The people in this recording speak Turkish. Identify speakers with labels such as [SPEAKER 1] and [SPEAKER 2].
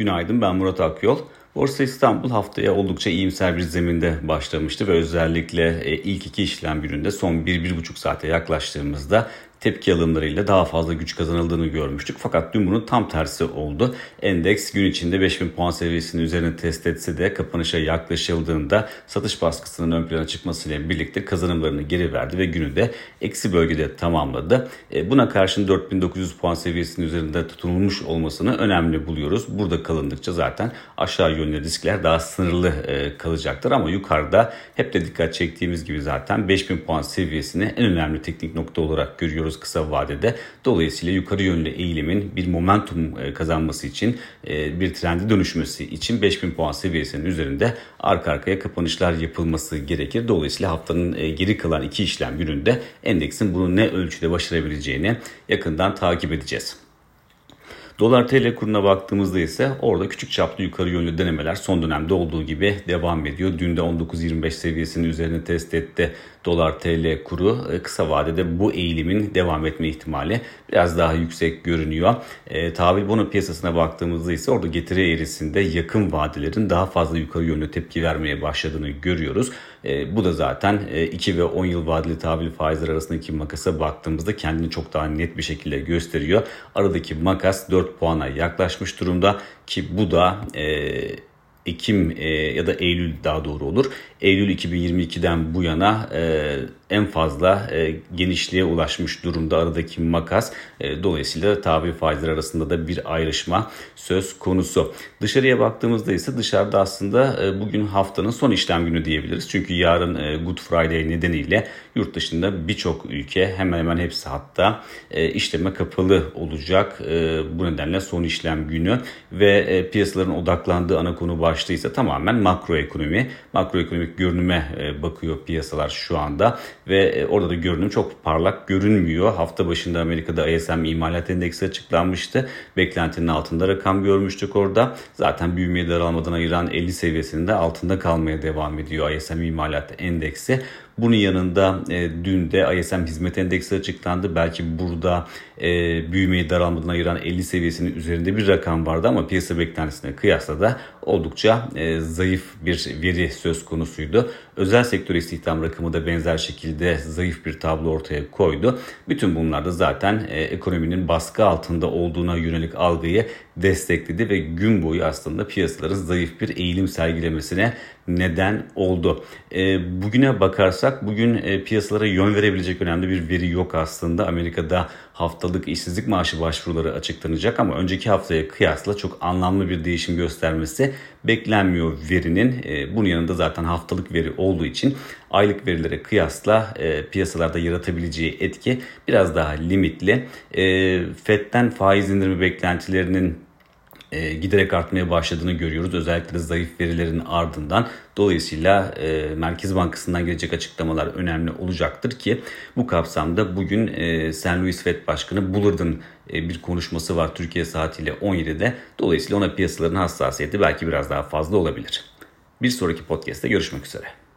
[SPEAKER 1] Günaydın ben Murat Akyol. Borsa İstanbul haftaya oldukça iyimser bir zeminde başlamıştı ve özellikle e, ilk iki işlem gününde son 1-1,5 saate yaklaştığımızda tepki alımlarıyla daha fazla güç kazanıldığını görmüştük. Fakat dün bunun tam tersi oldu. Endeks gün içinde 5000 puan seviyesinin üzerine test etse de kapanışa yaklaşıldığında satış baskısının ön plana çıkmasıyla birlikte kazanımlarını geri verdi ve günü de eksi bölgede tamamladı. E, buna karşın 4900 puan seviyesinin üzerinde tutulmuş olmasını önemli buluyoruz. Burada kalındıkça zaten aşağı yönlü riskler daha sınırlı e, kalacaktır ama yukarıda hep de dikkat çektiğimiz gibi zaten 5000 puan seviyesini en önemli teknik nokta olarak görüyoruz görüyoruz kısa vadede. Dolayısıyla yukarı yönlü eğilimin bir momentum e, kazanması için e, bir trendi dönüşmesi için 5000 puan seviyesinin üzerinde arka arkaya kapanışlar yapılması gerekir. Dolayısıyla haftanın e, geri kalan iki işlem gününde endeksin bunu ne ölçüde başarabileceğini yakından takip edeceğiz. Dolar TL kuruna baktığımızda ise orada küçük çaplı yukarı yönlü denemeler son dönemde olduğu gibi devam ediyor. Dün de 19.25 seviyesinin üzerine test etti dolar TL kuru. E, kısa vadede bu eğilimin devam etme ihtimali biraz daha yüksek görünüyor. E, tahvil bono piyasasına baktığımızda ise orada getiri eğrisinde yakın vadelerin daha fazla yukarı yönlü tepki vermeye başladığını görüyoruz. E, bu da zaten e, 2 ve 10 yıl vadeli tahvil faizleri arasındaki makasa baktığımızda kendini çok daha net bir şekilde gösteriyor. Aradaki makas 4 puana yaklaşmış durumda ki bu da e, Ekim e, ya da Eylül daha doğru olur. Eylül 2022'den bu yana e, en fazla e, genişliğe ulaşmış durumda aradaki makas. E, dolayısıyla tahvil faizleri arasında da bir ayrışma söz konusu. Dışarıya baktığımızda ise dışarıda aslında e, bugün haftanın son işlem günü diyebiliriz. Çünkü yarın e, Good Friday nedeniyle yurt dışında birçok ülke hemen hemen hepsi hatta e, işleme kapalı olacak. E, bu nedenle son işlem günü ve e, piyasaların odaklandığı ana konu başlığı tamamen makroekonomi. Makroekonomik görünüme e, bakıyor piyasalar şu anda ve e, orada da görünüm çok parlak görünmüyor. Hafta başında Amerika'da ISM imalat endeksi açıklanmıştı. Beklentinin altında rakam görmüştük orada. Zaten büyümeye daralmadan ayıran 50 seviyesinde altında kalmaya devam ediyor ISM imalat endeksi. Bunun yanında e, dün de ISM hizmet endeksi açıklandı. Belki burada e, büyümeyi daralmadan ayıran 50 seviyesinin üzerinde bir rakam vardı ama piyasa beklentisine kıyasla da oldukça e, zayıf bir veri söz konusuydu. Özel sektör istihdam rakamı da benzer şekilde zayıf bir tablo ortaya koydu. Bütün bunlar da zaten e, ekonominin baskı altında olduğuna yönelik algıyı destekledi ve gün boyu aslında piyasaların zayıf bir eğilim sergilemesine neden oldu. E, bugüne bakarsak bugün e, piyasalara yön verebilecek önemli bir veri yok aslında. Amerika'da haftalık işsizlik maaşı başvuruları açıklanacak ama önceki haftaya kıyasla çok anlamlı bir değişim göstermesi beklenmiyor verinin. E, bunun yanında zaten haftalık veri olduğu için aylık verilere kıyasla e, piyasalarda yaratabileceği etki biraz daha limitli. FED'den faiz indirimi beklentilerinin e, giderek artmaya başladığını görüyoruz. Özellikle de zayıf verilerin ardından. Dolayısıyla e, Merkez Bankası'ndan gelecek açıklamalar önemli olacaktır ki bu kapsamda bugün e, St. Louis Fed Başkanı Bullard'ın e, bir konuşması var Türkiye saatiyle 17'de. Dolayısıyla ona piyasaların hassasiyeti belki biraz daha fazla olabilir. Bir sonraki podcast'te görüşmek üzere.